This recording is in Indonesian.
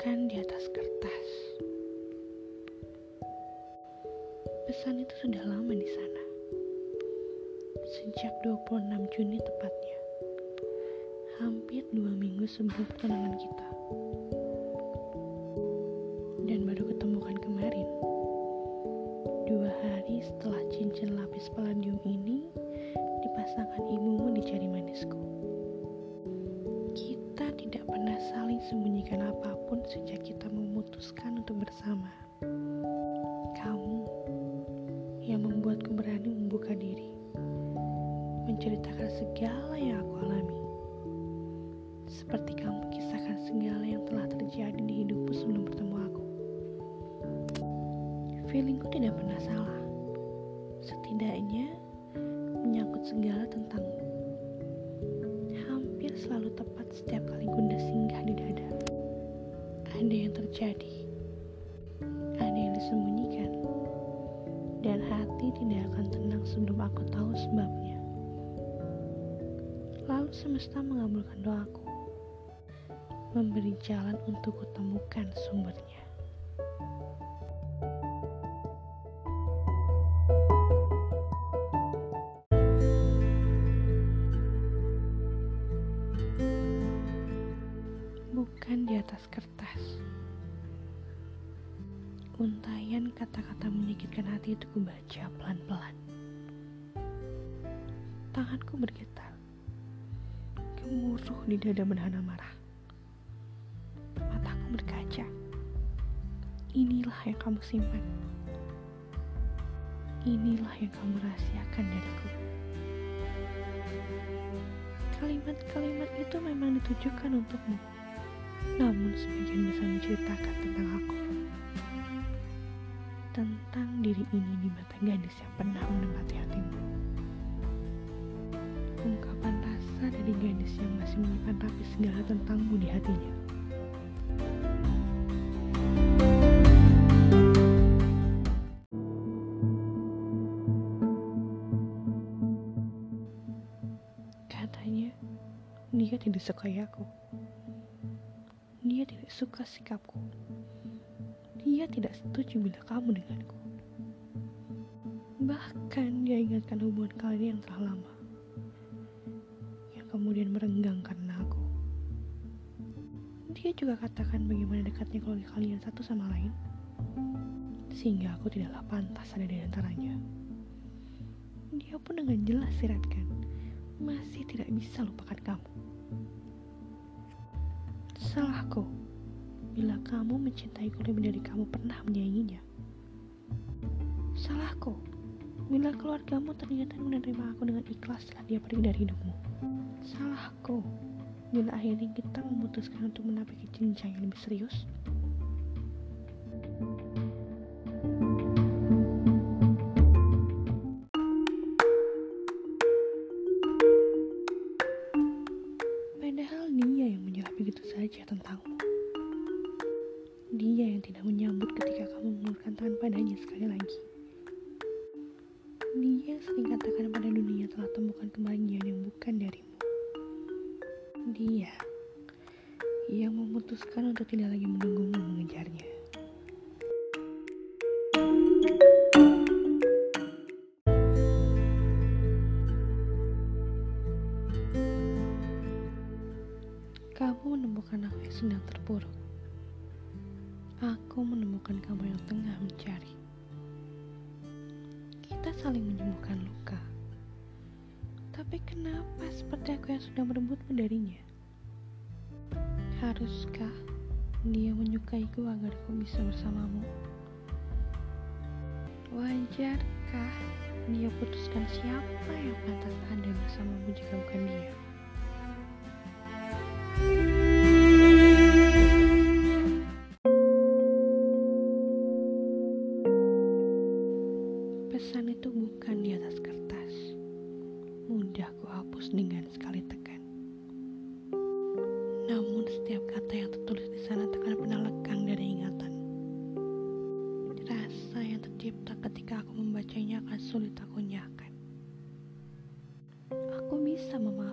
bukan di atas kertas. Pesan itu sudah lama di sana. Sejak 26 Juni tepatnya. Hampir dua minggu sebelum pertunangan kita. Seperti kamu kisahkan segala yang telah terjadi di hidupku sebelum bertemu aku. Feelingku tidak pernah salah. Setidaknya menyangkut segala tentangmu. Hampir selalu tepat setiap kali Gunda singgah di dada. Ada yang terjadi, ada yang disembunyikan, dan hati tidak akan tenang sebelum aku tahu sebabnya. Lalu semesta mengabulkan doaku, memberi jalan untuk kutemukan sumbernya. bukan di atas kertas. Untayan kata-kata menyakitkan hati itu kubaca pelan-pelan. Tanganku bergetar. Gemuruh di dada menahan marah. Berkaca. Inilah yang kamu simpan. Inilah yang kamu rahasiakan dariku. Kalimat-kalimat itu memang ditujukan untukmu namun sebagian bisa menceritakan tentang aku. Tentang diri ini di mata gadis yang pernah menempati hatimu. Ungkapan rasa dari gadis yang masih menyimpan rapi segala tentangmu di hatinya. Katanya, dia tidak sukai aku. Dia tidak suka sikapku. Dia tidak setuju bila kamu denganku. Bahkan dia ingatkan hubungan kalian yang telah lama. Yang kemudian merenggang karena aku. Dia juga katakan bagaimana dekatnya keluarga kalian satu sama lain. Sehingga aku tidaklah pantas ada di antaranya. Dia pun dengan jelas siratkan, masih tidak bisa lupakan kamu. Salahku bila kamu mencintaiku lebih dari kamu pernah menyayanginya. Salahku bila keluargamu ternyata menerima aku dengan ikhlas setelah dia pergi dari hidupmu. Salahku bila akhirnya kita memutuskan untuk menapaki jenjang yang lebih serius. Padahal dia yang menyerah begitu saja tentangmu. Dia yang tidak menyambut ketika kamu mengulurkan tangan padanya sekali yang memutuskan untuk tidak lagi menunggumu mengejarnya. Kamu menemukan aku yang sedang terpuruk. Aku menemukan kamu yang tengah mencari. Kita saling menyembuhkan luka. Tapi kenapa seperti aku yang sudah merebut darinya? Haruskah dia menyukaiku agar aku bisa bersamamu? Wajarkah dia putuskan siapa yang pantas ada bersamamu jika bukan dia? Pesan itu bukan di atas kertas. Mudah ku hapus dengan sekali tekan. Namun setiap kata yang tertulis di sana takkan pernah lekang dari ingatan. Rasa yang tercipta ketika aku membacanya akan sulit aku nyakan. Aku bisa memaafkan